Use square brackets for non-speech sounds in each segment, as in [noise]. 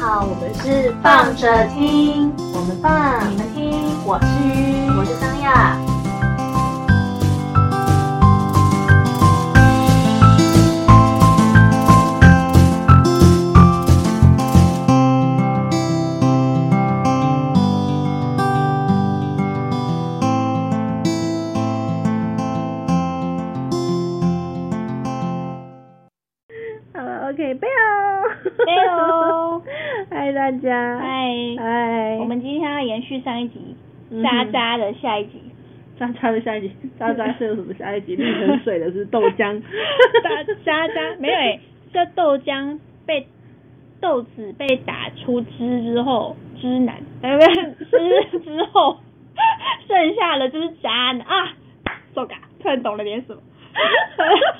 好，我们是放着听，我们放，你们听，我是鱼，我是张亚。大家。嗨。嗨，我们今天要延续上一集渣渣的下一集，渣渣的下一集，[laughs] 渣渣是有什么下一集？绿成水的是豆浆，[laughs] 渣渣没有哎，这豆浆被豆子被打出汁之后，汁男，哎不是 [laughs] 汁之后，剩下的就是渣男。啊，糟糕，突然懂了点什么，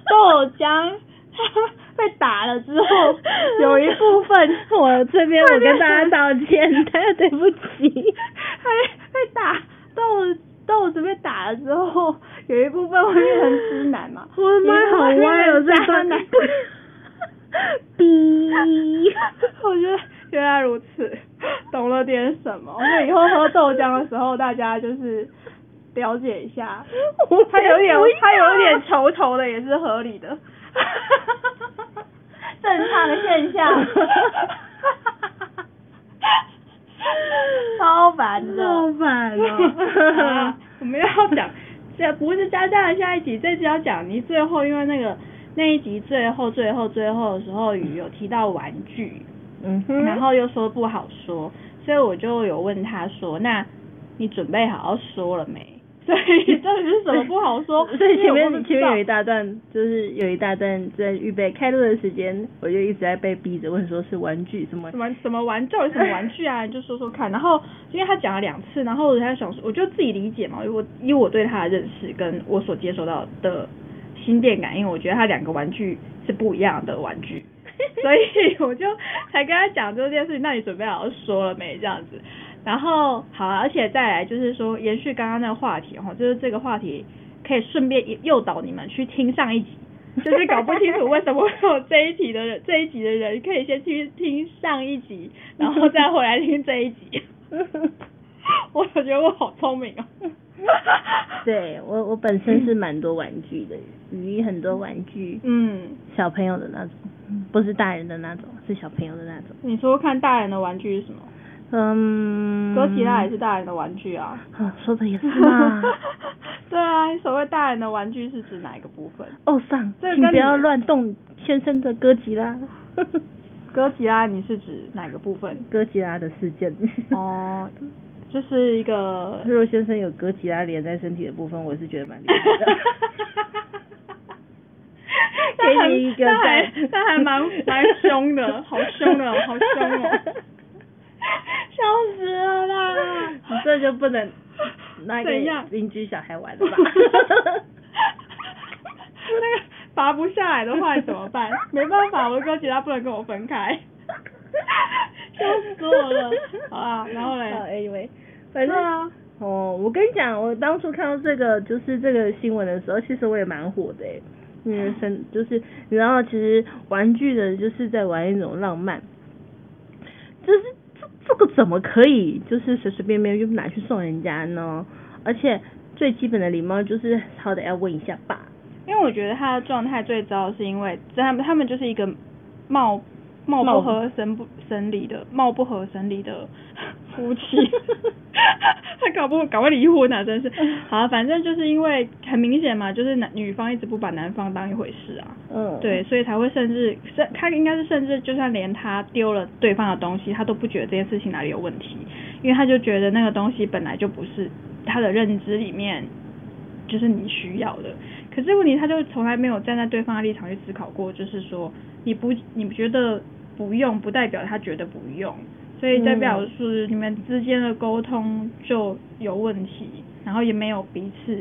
豆浆。[laughs] 被打了之后，[laughs] 有一部分我这边我跟大家道歉，[laughs] 大家对不起。被被打豆豆子被打了之后，有一部分会变成直男嘛？我的妈，好歪哦，这渣男。逼，我觉得原来如此，懂了点什么。我以后喝豆浆的时候，大家就是了解一下，他有点他有一点稠稠的，也是合理的。[laughs] 正常的现象，[laughs] 超烦的，超烦哦。[laughs] 我们要讲，这不是佳佳的下一集，这集要讲你最后，因为那个那一集最后最后最后的时候，雨有提到玩具，嗯哼，然后又说不好说，所以我就有问他说，那你准备好好说了没？[laughs] 所以到底是什么不好说？[laughs] 所以前面前面有一大段，就是有一大段在预备开录的时间，我就一直在被逼着问，说是玩具什么什么什么玩具，什么玩具啊？你 [laughs] 就说说看。然后因为他讲了两次，然后我在想说，我就自己理解嘛，因为我以我对他的认识跟我所接收到的心电感应，我觉得他两个玩具是不一样的玩具，所以我就才跟他讲这件事情。那你准备好好说了没？这样子。然后好啊，而且再来就是说，延续刚刚那个话题哈，就是这个话题可以顺便诱导你们去听上一集，就是搞不清楚为什么会有这一集的人，这一集的人可以先去听上一集，然后再回来听这一集。[laughs] 我觉得我好聪明哦。对我，我本身是 [laughs] 蛮多玩具的，鱼很多玩具，嗯，小朋友的那种，不是大人的那种，是小朋友的那种。你说看大人的玩具是什么？嗯，哥吉拉也是大人的玩具啊。啊，说的也是嘛。[laughs] 对啊，所谓大人的玩具是指哪一个部分？哦，上，请不要乱动先生的哥吉拉。[laughs] 哥吉拉，你是指哪个部分？哥吉拉的事件。哦，就是一个。如果先生有哥吉拉连在身体的部分，我是觉得蛮厉害的。[laughs] 给你一个赞，他还蛮蛮凶的，好凶的，好凶哦。[laughs] 笑死了啦！[laughs] 你这就不能拿给邻居小孩玩了吧？[laughs] 那个拔不下来的话怎么办？没办法，我的哥吉拉不能跟我分开。笑死我了！好啊，然后嘞？好，Anyway，反正啊，哦，我跟你讲，我当初看到这个就是这个新闻的时候，其实我也蛮火的诶，因为生就是你知道，其实玩具的就是在玩一种浪漫，就是。这个怎么可以就是随随便便就拿去送人家呢？而且最基本的礼貌就是好歹要问一下吧。因为我觉得他的状态最糟，是因为他们他们就是一个冒貌不合神不神离的貌不合神离的 [laughs] 夫妻。[laughs] 他搞不搞不离婚啊？真是。好，反正就是因为很明显嘛，就是男女方一直不把男方当一回事啊。嗯。对，所以才会甚至甚他应该是甚至就算连他丢了对方的东西，他都不觉得这件事情哪里有问题，因为他就觉得那个东西本来就不是他的认知里面就是你需要的。可是问题他就从来没有站在对方的立场去思考过，就是说你不你觉得不用，不代表他觉得不用。所以代表是你们之间的沟通就有问题，然后也没有彼此，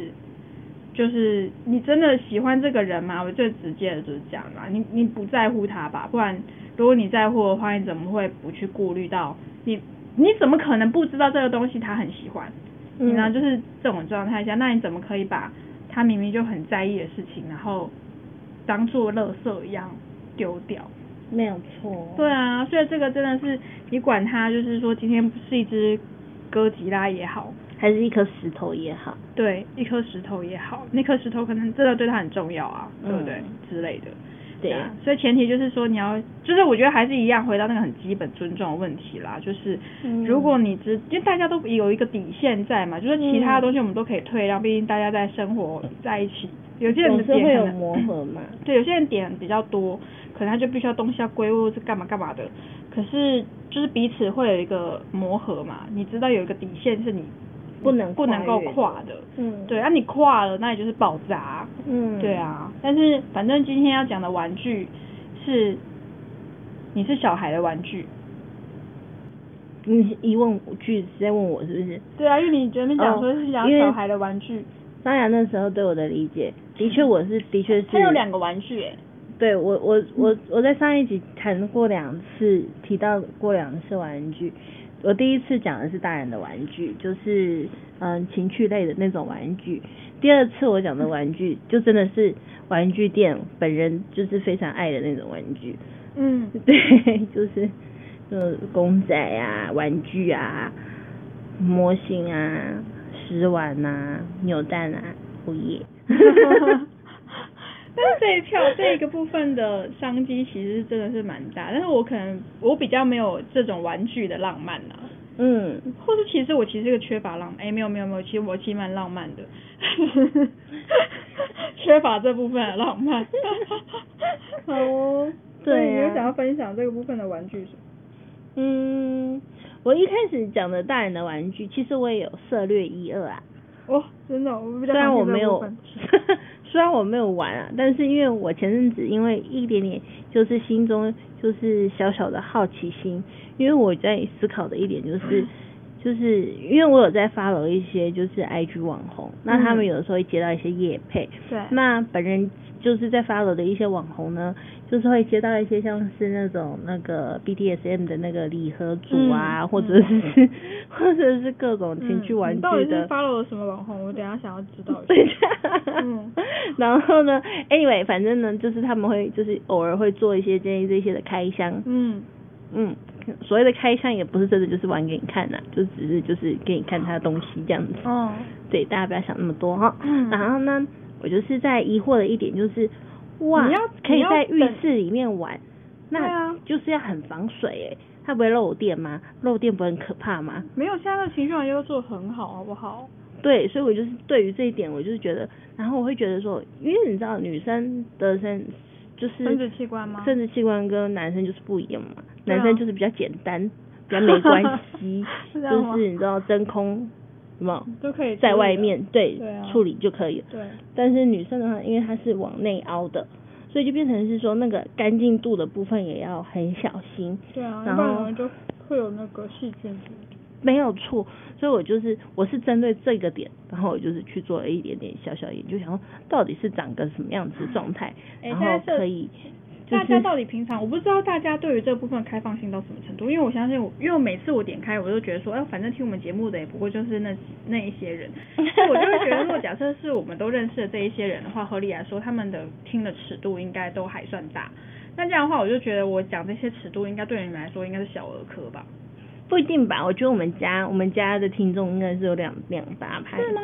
就是你真的喜欢这个人吗？我最直接的就是这样嘛，你你不在乎他吧？不然如果你在乎的话，你怎么会不去顾虑到你？你怎么可能不知道这个东西他很喜欢？你呢就是这种状态下，那你怎么可以把他明明就很在意的事情，然后当做垃圾一样丢掉？没有错。对啊，所以这个真的是你管它，就是说今天不是一只哥吉拉也好，还是一颗石头也好，对，一颗石头也好，那颗石头可能真的对他很重要啊，嗯、对不对之类的。对。啊，所以前提就是说你要，就是我觉得还是一样回到那个很基本尊重的问题啦，就是如果你只，因为大家都有一个底线在嘛，就是其他的东西我们都可以退让，毕竟大家在生活在一起，有些人的点会有磨合嘛，[clears throat] 对，有些人点比较多，可能他就必须要东西要归或是干嘛干嘛的，可是就是彼此会有一个磨合嘛，你知道有一个底线是你。不能不能够跨的，嗯，对，啊，你跨了，那也就是爆炸，嗯，对啊，但是反正今天要讲的玩具是，你是小孩的玩具，你疑问句是在问我是不是？对啊，因为你前面讲说是讲小孩的玩具，当然那时候对我的理解，的确我是的确是，他有两个玩具哎，对我我我我在上一集谈过两次，提到过两次玩具。我第一次讲的是大人的玩具，就是嗯情趣类的那种玩具。第二次我讲的玩具，就真的是玩具店本人就是非常爱的那种玩具。嗯，[laughs] 对，就是呃公仔啊、玩具啊、模型啊、食玩啊、扭蛋啊，哦耶。[laughs] [laughs] 但是这一票这一个部分的商机其实真的是蛮大，但是我可能我比较没有这种玩具的浪漫啊，嗯，或者其实我其实是个缺乏浪漫，哎、欸、没有没有没有，其实我其实蛮浪漫的，[laughs] 缺乏这部分的浪漫，[laughs] 好哦，对、啊，你有想要分享这个部分的玩具？嗯，我一开始讲的大人的玩具，其实我也有涉略一二啊，哦，真的，我比较虽然我没有。虽然我没有玩啊，但是因为我前阵子因为一点点就是心中就是小小的好奇心，因为我在思考的一点就是，就是因为我有在 follow 一些就是 IG 网红，那他们有的时候会接到一些业配，对，那本人。就是在 follow 的一些网红呢，就是会接到一些像是那种那个 BDSM 的那个礼盒组啊，嗯、或者是、嗯、或者是各种情趣玩具的。嗯、到底是 follow 什么网红？我等一下想要知道一下。嗯，[laughs] 然后呢，anyway，反正呢，就是他们会就是偶尔会做一些这些这些的开箱。嗯嗯，所谓的开箱也不是真的就是玩给你看呐、啊，就只是就是给你看他的东西这样子。哦。对，大家不要想那么多哈。嗯。然后呢？我就是在疑惑的一点就是，哇，你要可以在浴室里面玩，那就是要很防水哎，它不会漏电吗？漏电不会很可怕吗？没有，现在的情绪玩具做很好，好不好？对，所以我就是对于这一点，我就是觉得，然后我会觉得说，因为你知道女生的生就是生殖器官吗？生殖器官跟男生就是不一样嘛，男生就是比较简单，比较没关系，[laughs] 就是你知道真空。什么都可以在外面对，处理就可以了。对，但是女生的话，因为它是往内凹的，所以就变成是说那个干净度的部分也要很小心。对啊，然后就会有那个细菌。没有错，所以我就是我是针对这个点，然后我就是去做了一点点小小研究，想说到底是长个什么样子状态，然后可以。大家到底平常，我不知道大家对于这部分开放性到什么程度，因为我相信我，因为每次我点开，我就觉得说，哎，反正听我们节目的也不过就是那那一些人，[laughs] 所以我就会觉得，如果假设是我们都认识的这一些人的话，合理来说，他们的听的尺度应该都还算大。那这样的话，我就觉得我讲这些尺度，应该对你们来说应该是小儿科吧？不一定吧？我觉得我们家我们家的听众应该是有两两大派。是吗？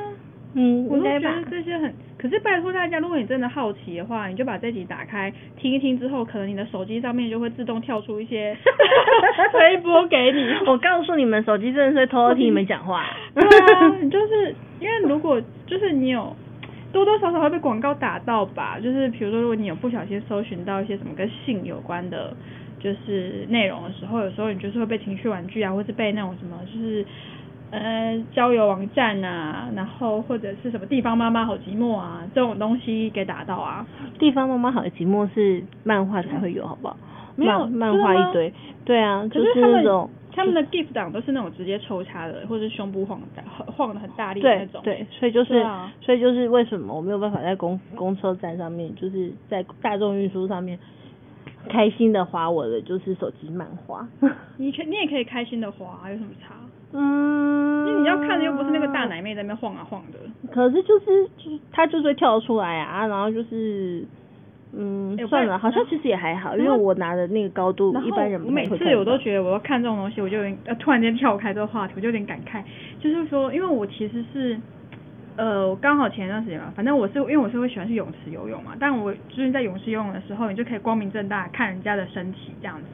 嗯，我都觉得这些很，可是拜托大家，如果你真的好奇的话，你就把这集打开听一听之后，可能你的手机上面就会自动跳出一些 [laughs] 推播给你。[laughs] 我告诉你们，手机真的是偷偷听你们讲话。对啊，就是因为如果就是你有多多少少会被广告打到吧，就是比如说如果你有不小心搜寻到一些什么跟性有关的，就是内容的时候，有时候你就是会被情趣玩具啊，或是被那种什么就是。呃，交友网站啊，然后或者是什么地方妈妈好寂寞啊，这种东西给打到啊。地方妈妈好寂寞是漫画才会有，好不好？没有漫画一堆，对啊，就是那种他们的 GIF 档都是那种直接抽插的，或者是胸部晃的 [laughs] 晃的很大力的那种。对，所以就是，啊、所以就是为什么我没有办法在公公车站上面，就是在大众运输上面开心的滑我的就是手机漫画。[laughs] 你可你也可以开心的滑，有什么差？嗯，因为你要看的又不是那个大奶妹在那边晃啊晃的。可是就是就是她就是会跳出来啊，然后就是嗯，算了，好像其实也还好，因为我拿的那个高度，一般人不。每次我都觉得我要看这种东西，我就有点呃突然间跳开这个话题，我就有点感慨，就是说，因为我其实是。呃，刚好前一段时间嘛，反正我是因为我是会喜欢去泳池游泳嘛，但我就是在泳池游泳的时候，你就可以光明正大看人家的身体这样子。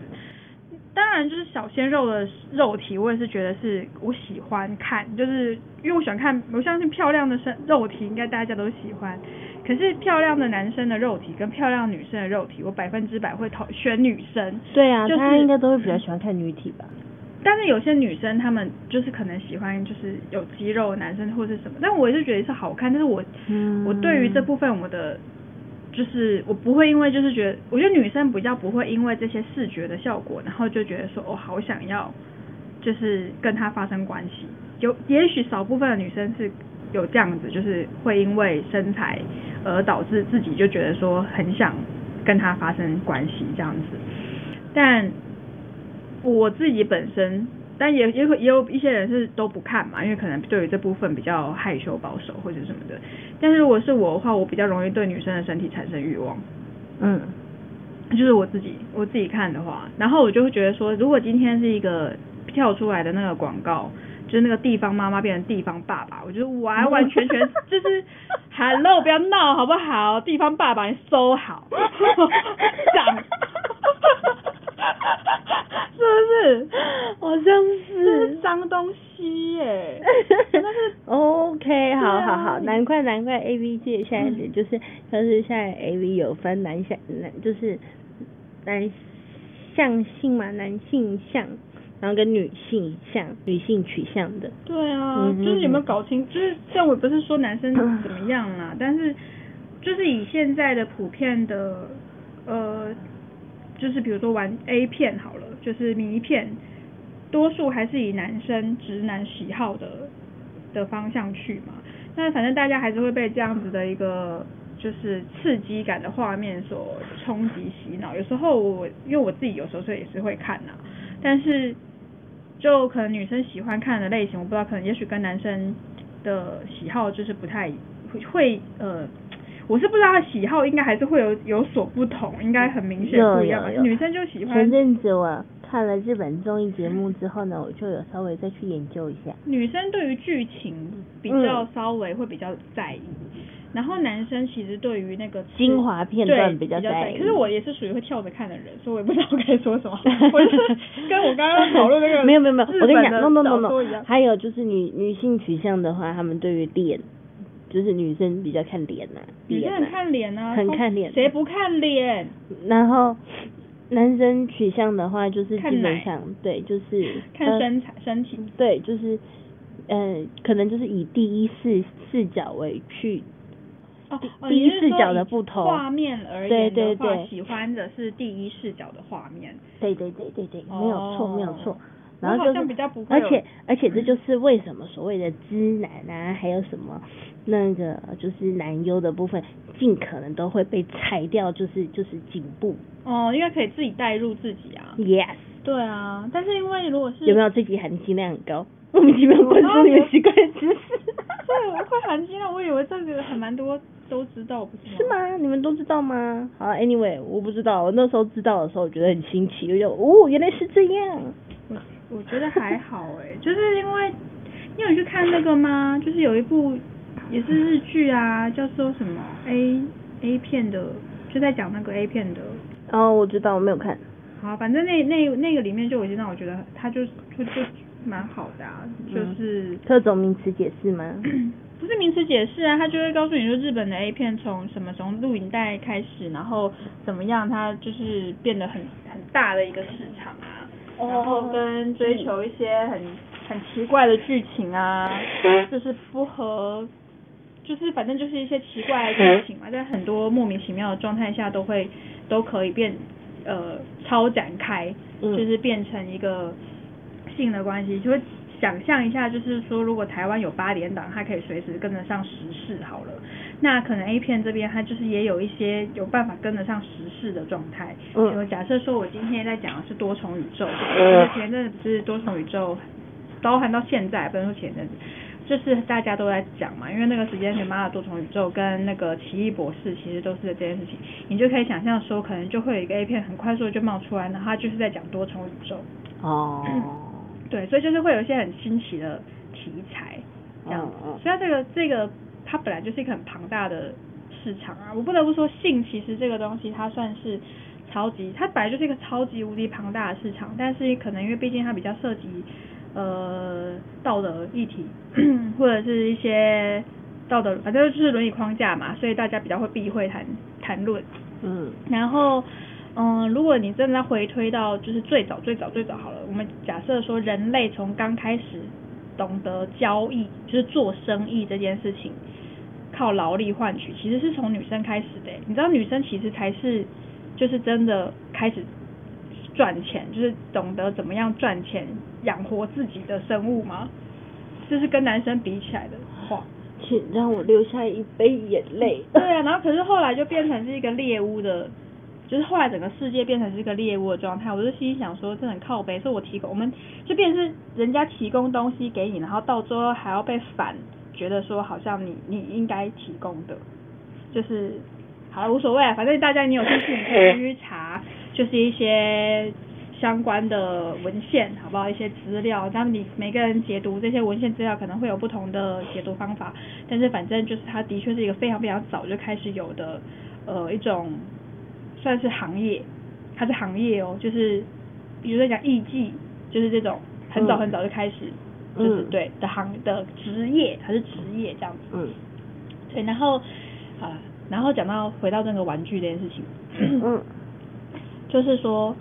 当然，就是小鲜肉的肉体，我也是觉得是我喜欢看，就是因为我喜欢看，我相信漂亮的身肉体应该大家都喜欢。可是漂亮的男生的肉体跟漂亮女生的肉体，我百分之百会投选女生。对啊，就是他应该都会比较喜欢看女体吧。但是有些女生她们就是可能喜欢就是有肌肉的男生或是什么，但我也是觉得是好看。但是我、嗯、我对于这部分我的就是我不会因为就是觉得，我觉得女生比较不会因为这些视觉的效果，然后就觉得说我好想要就是跟他发生关系。有也许少部分的女生是有这样子，就是会因为身材而导致自己就觉得说很想跟他发生关系这样子，但。我自己本身，但也也也有一些人是都不看嘛，因为可能对于这部分比较害羞保守或者什么的。但是如果是我的话，我比较容易对女生的身体产生欲望。嗯，就是我自己我自己看的话，然后我就会觉得说，如果今天是一个跳出来的那个广告，就是那个地方妈妈变成地方爸爸，我觉得完完全全 [laughs] 就是，Hello，不要闹好不好？地方爸爸你收好，长。[laughs] [laughs] 是不是？好像是脏东西耶。但是 [laughs] OK，好好好，难怪难怪 AV 界现在就是，就是现在 AV 有分男性男，就是男向性嘛，男性向，然后跟女性向，女性取向的。对啊，就是有没有搞清？就是像我不是说男生怎么样啦，但是就是以现在的普遍的呃。就是比如说玩 A 片好了，就是迷片，多数还是以男生直男喜好的的方向去嘛。那反正大家还是会被这样子的一个就是刺激感的画面所冲击洗脑。有时候我因为我自己有时候也是会看呐，但是就可能女生喜欢看的类型，我不知道，可能也许跟男生的喜好就是不太会呃。我是不知道他喜好应该还是会有有所不同，应该很明显不一样吧。女生就喜欢。前阵子我看了日本综艺节目之后呢，我就有稍微再去研究一下。女生对于剧情比较稍微会比较在意，嗯、然后男生其实对于那个精华片段比较在意。可是我也是属于会跳着看的人，所以我也不知道该说什么。[laughs] 我是跟我刚刚讨论那个没有没有没有，我跟你讲，no no no no，还有就是女女性取向的话，他们对于脸。就是女生比较看脸呐、啊，女生很看脸啊，很看脸，谁不看脸？然后男生取向的话，就是基本上对，就是看身材、呃、身体，对，就是呃，可能就是以第一视视角为去，哦，第一视角的不同。画面而言的话，喜欢的是第一视角的画面，对对对对对，没有错没有错。然后就是，而且而且这就是为什么所谓的知男啊，还有什么那个就是男优的部分，尽可能都会被裁掉，就是就是颈部。哦，因为可以自己带入自己啊。Yes。对啊，但是因为如果是有没有这集含金量很高？我们基本关注你的奇怪知识。对，会含金量，我以为这个还蛮多都知道，不是吗？是吗？你们都知道吗？好，Anyway，我不知道，我那时候知道的时候，我觉得很新奇，我就哦，原来是这样。我觉得还好哎，就是因为你有去看那个吗？就是有一部也是日剧啊，叫做什么 A A 片的，就在讲那个 A 片的。哦，我知道，我没有看。好，反正那那那个里面就已经让我觉得他就就就蛮好的啊，就是特种名词解释吗？[clears throat] 不是名词解释啊，他就会告诉你说日本的 A 片从什么从录影带开始，然后怎么样，它就是变得很很大的一个市场啊。然后跟追求一些很很奇怪的剧情啊，就是不合，就是反正就是一些奇怪的剧情嘛，在很多莫名其妙的状态下都会都可以变呃超展开，就是变成一个性的关系，就会。想象一下，就是说，如果台湾有八点档，它可以随时跟得上时事好了。那可能 A 片这边，它就是也有一些有办法跟得上时事的状态。嗯。假设说我今天在讲的是多重宇宙，就是前阵子不是多重宇宙，包含到现在，不能说前阵子，就是大家都在讲嘛，因为那个时间点，妈的多重宇宙跟那个奇异博士其实都是这件事情，你就可以想象说，可能就会有一个 A 片很快速的就冒出来，然后它就是在讲多重宇宙。哦、嗯。对，所以就是会有一些很新奇的题材，这样子。嗯嗯、所以它这个这个它本来就是一个很庞大的市场啊，我不得不说，性其实这个东西它算是超级，它本来就是一个超级无敌庞大的市场，但是可能因为毕竟它比较涉及。呃，道德议题 [coughs] 或者是一些道德，反正就是伦理框架嘛，所以大家比较会避讳谈谈论。嗯，然后，嗯、呃，如果你真的要回推到就是最早最早最早好了，我们假设说人类从刚开始懂得交易，就是做生意这件事情，靠劳力换取，其实是从女生开始的。你知道女生其实才是就是真的开始。赚钱就是懂得怎么样赚钱养活自己的生物吗？就是跟男生比起来的话，请让我流下一杯眼泪。对啊，然后可是后来就变成是一个猎物的，就是后来整个世界变成是一个猎物的状态。我就心想说，这很靠背，所以我提供，我们就变成是人家提供东西给你，然后到最后还要被反觉得说好像你你应该提供的，就是好了无所谓啊，反正大家你有兴趣你可以去查。[laughs] 就是一些相关的文献，好不好？一些资料，那么你每个人解读这些文献资料可能会有不同的解读方法，但是反正就是它的确是一个非常非常早就开始有的呃一种算是行业，它是行业哦，就是比如说讲艺妓，就是这种很早很早就开始，嗯、就是对的行的职业，还是职业这样子。嗯。对，然后啊，然后讲到回到那个玩具这件事情。嗯。[laughs] 就是说，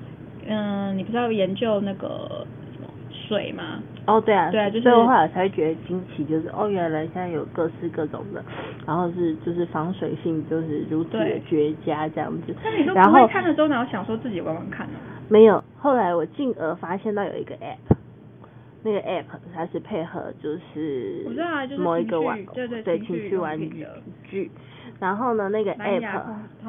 嗯，你不是要研究那个什么水吗？哦，对啊，对啊，就是最后后来才会觉得惊奇，就是哦，原来现在有各式各种的，然后是就是防水性就是如此的绝佳这样子。那你都不会看的时候，然后想说自己玩玩看呢？没有，后来我进而发现到有一个 app，那个 app 它是配合就是某一个玩，对对对，情趣玩具。然后呢，那个 app，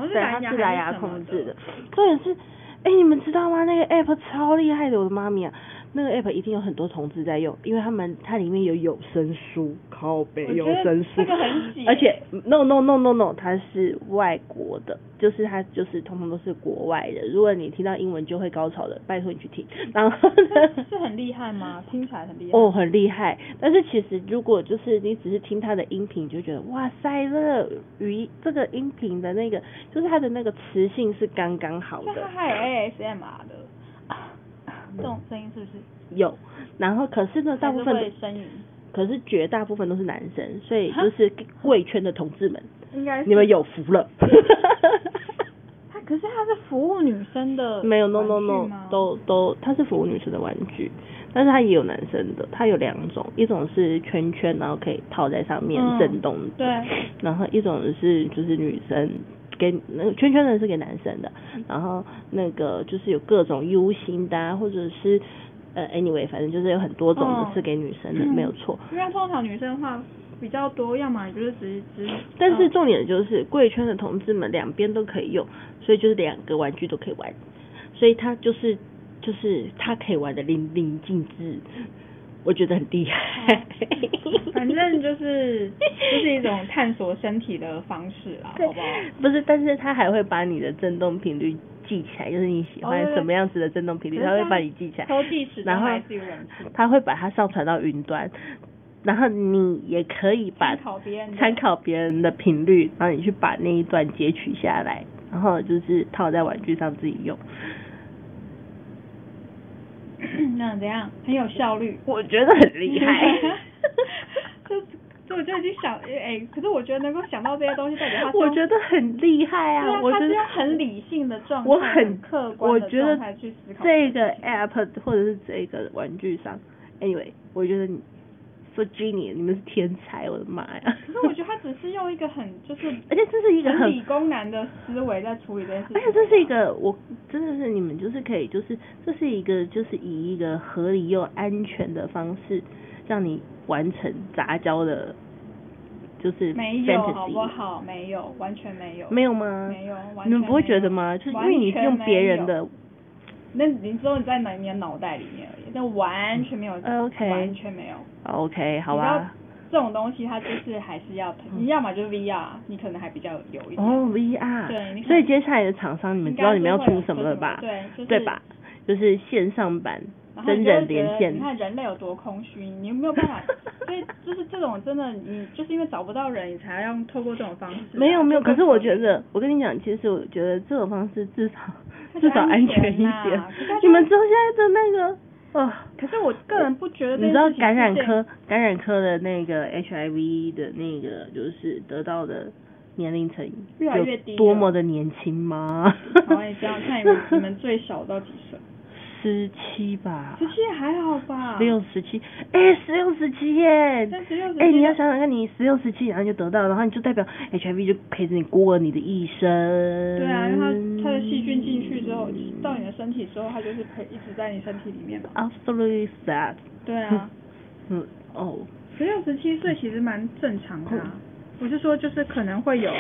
对，它是蓝牙控制的，重点是。哎，你们知道吗？那个 app 超厉害的，我的妈咪啊！那个 app 一定有很多同志在用，因为他们它里面有有声书，靠背有声书，这个很而且 no no no no no，它是外国的，就是它就是通通都是国外的。如果你听到英文就会高潮的，拜托你去听。然后呢，是很厉害吗？听起来很厉害。哦，[laughs] 很厉害。但是其实如果就是你只是听它的音频，你就觉得哇塞，这个语这个音频的那个就是它的那个磁性是刚刚好的。它还有 ASMR 的。这种声音是不是有？然后可是呢，大部分的声音，可是绝大部分都是男生，所以就是贵圈的同志们，应该是你们有福了。[laughs] 他可是他是服务女生的，没有 no no no，都都他是服务女生的玩具，但是他也有男生的，他有两种，一种是圈圈，然后可以套在上面震动，嗯，对，然后一种是就是女生。给那个圈圈的是给男生的，然后那个就是有各种 U 型的，啊，或者是呃 anyway，反正就是有很多种的是给女生的，哦、没有错。因为通常女生的话比较多，要么就是只只。但是重点就是贵圈的同志们两边都可以用，所以就是两个玩具都可以玩，所以他就是就是他可以玩的淋漓尽致。我觉得很厉害，反正就是就是一种探索身体的方式啦，好不好？不是，但是他还会把你的震动频率记起来，就是你喜欢什么样子的震动频率，他会把你记起来。然后他会把它上传到云端，然后你也可以把参考别人参考别人的频率，然后你去把那一段截取下来，然后就是套在玩具上自己用。[clears throat] 那怎样？很有效率，我觉得很厉害。[laughs] 就就我就已经想，哎、欸，可是我觉得能够想到这些东西，代表他 [laughs] 我觉得很厉害啊！我觉得很理性的状态，我很客观的状态去思考这个 app 或者是这个玩具上。Anyway，我觉得你。说 Genie，你们是天才，我的妈呀！可是我觉得他只是用一个很就是，[laughs] 而且这是一个很理工男的思维在处理这件事情。而且这是一个，我真的是你们就是可以，就是这是一个，就是以一个合理又安全的方式，让你完成杂交的，就是没有好不好？没有，完全没有。没有吗？没有，你们不会觉得吗？就是因为你是用别人的。那你知道你在哪？你的脑袋里面而已，但完全没有，嗯、OK，完全没有。OK，好吧。这种东西它就是还是要，你要么就是 VR，你可能还比较有一点。哦，VR。对，所以接下来的厂商，你们知道你们要出什么了吧？对，就是、对吧？就是线上版。真人连线，你看人类有多空虚，你有没有办法？所以就是这种真的，你就是因为找不到人，你才要用透过这种方式。没有没有，可是我觉得，我跟你讲，其实我觉得这种方式至少至少安全一点。你们知道现在的那个哦？可是我个人不觉得。你知道感染科感染科的那个 HIV 的那个就是得到的年龄层越来越低，多么的年轻吗？我也知道看你们你们最小到几岁？十七吧，十七还好吧？十六十七，哎，十六十七耶！哎，你要想想看，你十六十七，然后就得到，然后你就代表 HIV 就陪着你过了你的一生。对啊，因为它它的细菌进去之后，到你的身体之后，它就是陪一直在你身体里面嘛。Absolutely sad。对啊。[laughs] 嗯哦。十六十七岁其实蛮正常的啊，我是说就是可能会有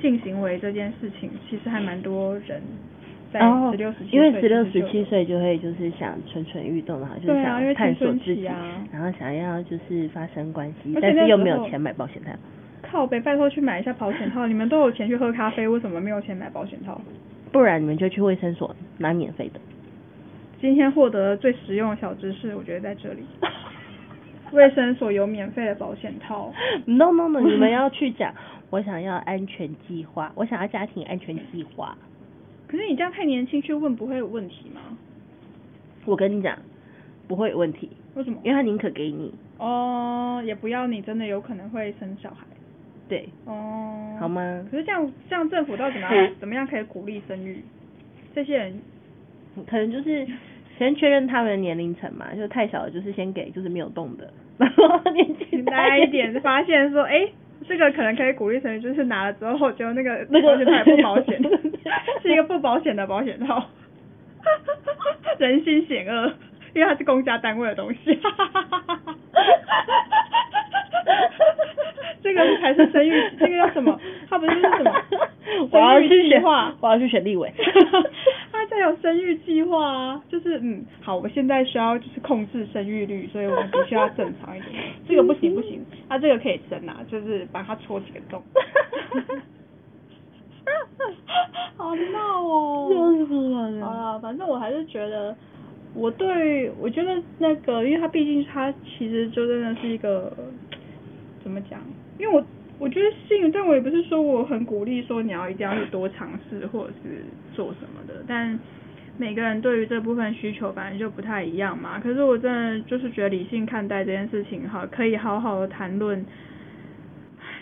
性行为这件事情，其实还蛮多人。然后，因为十六十七岁就会就是想蠢蠢欲动，然后就想探索自己，然后想要就是发生关系，但是又没有钱买保险套。靠北，拜托去买一下保险套！你们都有钱去喝咖啡，为什么没有钱买保险套？不然你们就去卫生所拿免费的。今天获得最实用的小知识，我觉得在这里。卫生所有免费的保险套。[laughs] No no no！你们要去讲，我想要安全计划，我想要家庭安全计划。可是你这样太年轻去问不会有问题吗？我跟你讲，不会有问题。为什么？因为他宁可给你。哦，也不要你真的有可能会生小孩。对。哦。好吗？可是这样，这样政府到底怎么样？[laughs] 怎么样可以鼓励生育？这些人可能就是先确认他们的年龄层嘛，就太小了，就是先给就是没有动的，[laughs] 然后年纪大一点，发现说，哎、欸。这个可能可以鼓励成员，就是拿了之后，就那个 [laughs] 那个保险套也不保险，[laughs] 是一个不保险的保险套，人心险恶，因为它是公家单位的东西，这个才是生育，这个叫什么？它不是，是什么？我要去选，我要去选立委。[laughs] 他有生育计划啊，就是嗯，好，我现在需要就是控制生育率，所以我们必须要正常一点。[laughs] 这个不行不行，他这个可以生啊，就是把它戳几个洞。[laughs] 好闹哦！笑死我了。好了，反正我还是觉得，我对我觉得那个，因为他毕竟他其实就真的是一个怎么讲？因为我。我觉得性，但我也不是说我很鼓励说你要一定要去多尝试或者是做什么的，但每个人对于这部分需求反正就不太一样嘛。可是我真的就是觉得理性看待这件事情哈，可以好好的谈论。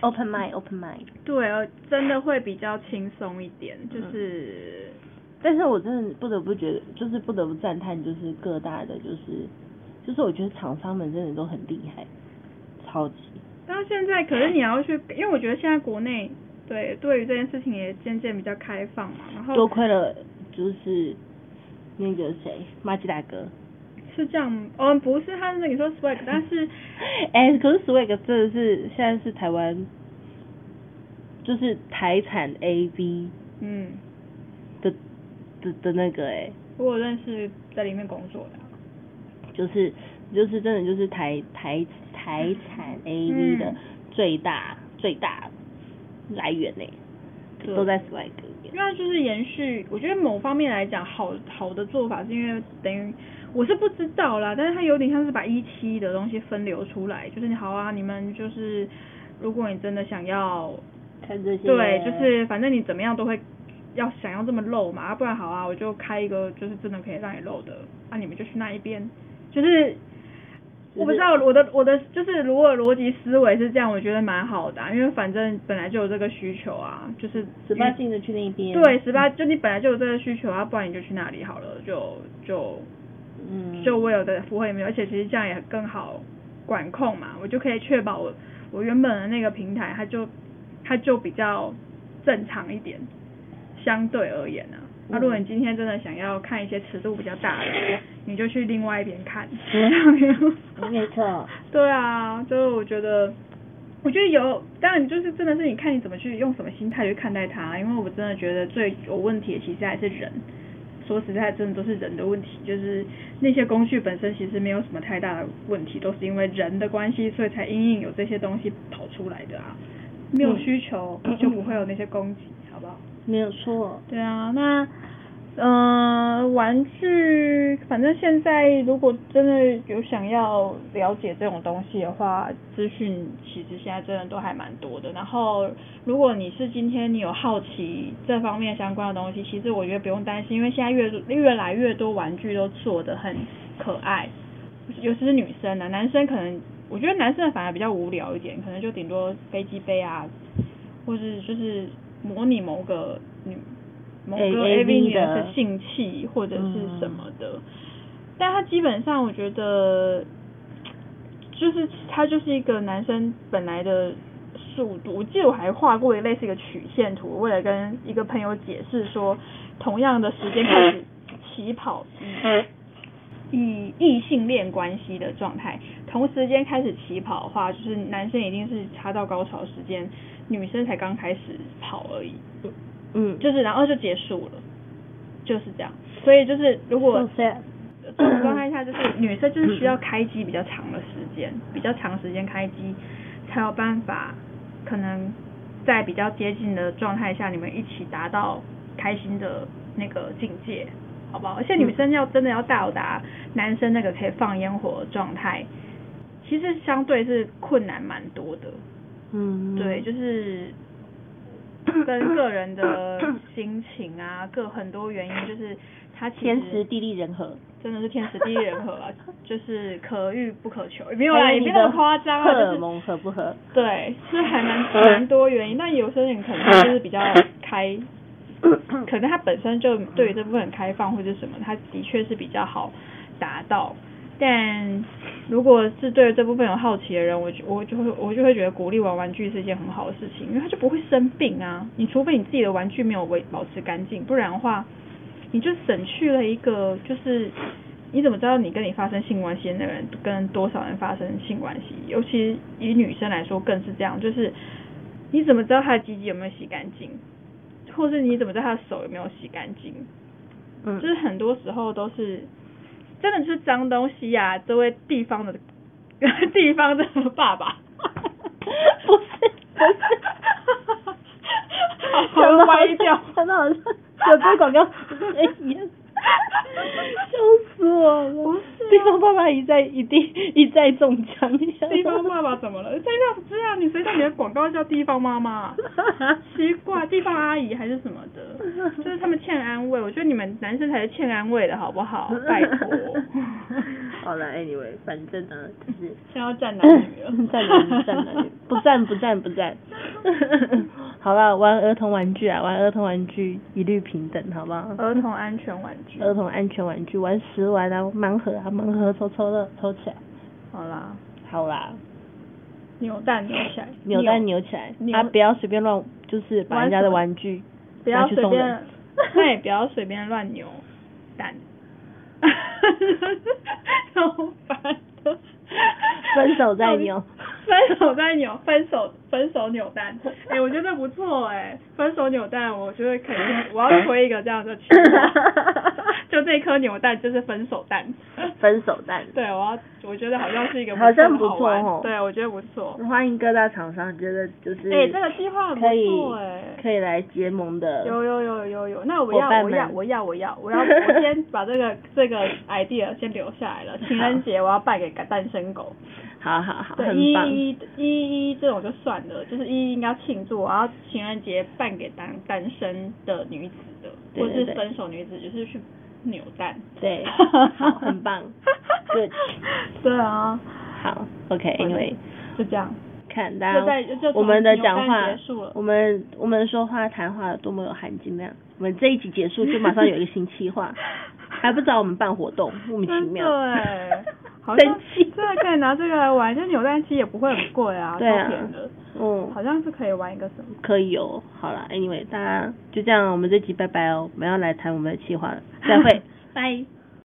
Open mind，open mind。[laughs] 对，真的会比较轻松一点，就是、嗯。但是我真的不得不觉得，就是不得不赞叹，就是各大的，就是，就是我觉得厂商们真的都很厉害，超级。到现在，可是你要去，因为我觉得现在国内对对于这件事情也渐渐比较开放嘛，然后多亏了就是那个谁，马吉大哥，是这样，哦不是，他是你说 Swag，但是，[laughs] 哎、欸，可是 Swag 真的是现在是台湾，就是台产 AV，嗯，的的的那个哎、欸，我有认识在里面工作的，就是就是真的就是台台。台产 AV 的最大、嗯、最大来源呢，都在 Swag 里面。因为就是延续，我觉得某方面来讲，好好的做法是因为等于我是不知道啦，但是它有点像是把一期的东西分流出来，就是你好啊，你们就是如果你真的想要看这些，对，就是反正你怎么样都会要想要这么露嘛，不然好啊，我就开一个就是真的可以让你露的，那、啊、你们就去那一边，就是。我不知道我的我的就是如果逻辑思维是这样，我觉得蛮好的，啊，因为反正本来就有这个需求啊，就是十八禁的去那边。对，十八就你本来就有这个需求啊，不然你就去那里好了，就就嗯，就我有的符合也没有，而且其实这样也更好管控嘛，我就可以确保我我原本的那个平台它就它就比较正常一点，相对而言呢，啊。那、啊、如果你今天真的想要看一些尺度比较大的，你就去另外一边看。没错。[laughs] 对啊，就是我觉得，我觉得有，当然就是真的是你看你怎么去用什么心态去看待它，因为我真的觉得最有问题的其实还是人，说实在，真的都是人的问题，就是那些工具本身其实没有什么太大的问题，都是因为人的关系，所以才因应有这些东西跑出来的啊。没有需求就不会有那些攻击，好不好？没有错。对啊，那。嗯、呃，玩具，反正现在如果真的有想要了解这种东西的话，资讯其实现在真的都还蛮多的。然后，如果你是今天你有好奇这方面相关的东西，其实我觉得不用担心，因为现在越越来越多玩具都做的很可爱，尤其是女生啊，男生可能我觉得男生反而比较无聊一点，可能就顶多飞机杯啊，或是就是模拟某个女。某个 AV 女的性器或者是什么的，嗯、但他基本上我觉得，就是他就是一个男生本来的速度。我记得我还画过一类似一个曲线图，为了跟一个朋友解释说，同样的时间开始起跑，以异性恋关系的状态，同时间开始起跑的话，就是男生一定是插到高潮时间，女生才刚开始跑而已。嗯，就是然后就结束了，就是这样。所以就是如果这种状态下，就是 [laughs] 女生就是需要开机比较长的时间，比较长时间开机，才有办法可能在比较接近的状态下，你们一起达到开心的那个境界，好不好？而且女生要真的要到达男生那个可以放烟火的状态，其实相对是困难蛮多的。嗯，对，就是。跟个人的心情啊，[coughs] 各很多原因，就是他天时地利人和，真的是天时地利人和啊，[laughs] 就是可遇不可求，没有啦，也没那么夸张啊，就是荷尔蒙合不合？对，是还蛮蛮多原因，但有些人可能就是比较开，[coughs] 可能他本身就对于这部分很开放或者什么，他的确是比较好达到。但如果是对这部分有好奇的人，我就我就会我就会觉得鼓励玩玩具是一件很好的事情，因为他就不会生病啊。你除非你自己的玩具没有维保持干净，不然的话，你就省去了一个就是你怎么知道你跟你发生性关系的人跟多少人发生性关系？尤其以女生来说更是这样，就是你怎么知道他的鸡鸡有没有洗干净，或是你怎么知道他的手有没有洗干净？嗯，就是很多时候都是。真的是脏东西呀、啊！这位地方的 [laughs] 地方的爸爸，不 [laughs] 是不是，[laughs] 好歪掉，真的好像有这广告哎呀，[laughs] 笑死我了！地方爸爸一再一定一再中枪，地方爸爸怎么了？谁叫这样？你谁叫你的广告叫地方妈妈？[laughs] 奇怪，地方阿姨还是什么的？就是他们欠安慰，我觉得你们男生才是欠安慰的好不好？[laughs] 拜托。好了，anyway，反正呢就是先要站男女站，男女，战男女，不站不站不站。好了，玩儿童玩具啊，玩儿童玩具一律平等，好不好？儿童安全玩具。儿童安全玩具，玩食玩啊，盲盒啊，盲盒抽抽乐，抽起来。好啦，好啦。扭蛋扭起来。扭蛋扭起来，啊，不要随便乱，就是把人家的玩具不要随便，[laughs] 对，不要随便乱扭蛋。哈哈哈哈烦的。分手再扭。分手再扭，分手分手扭蛋，哎、欸，我觉得不错哎、欸，分手扭蛋，我觉得肯定，我要推一个这样的，就这颗扭蛋就是分手蛋，分手蛋，[laughs] 对，我要，我觉得好像是一个好像不错哦，对，我觉得不错，欢迎各大厂商觉得就是，哎、欸，这个计划很不错哎、欸，可以来结盟的，有有有有有，那我要我要我要我要我要我先把这个这个 idea 先留下来了，情人节 [laughs] 我要办给单身狗。好好好，对，一一一一这种就算了，就是一一应该要庆祝，然后情人节办给单单身的女子的，对对对，或是分手女子，就是去扭蛋。对，[laughs] 好，很棒。对，对啊，好，OK，Anyway，就这样。看，大家我们的讲话，我们我们说话谈话多么有含金量。我们这一集结束就马上有一个新企划，[laughs] 还不找我们办活动，莫名其妙。对。好神奇，[laughs] 真的可以拿这个来玩，就扭蛋机也不会很贵啊，对啊，嗯，好像是可以玩一个什么？可以哦，好了，Anyway，大家就这样，我们这集拜拜哦，我们要来谈我们的计划了，再会，[laughs] 拜。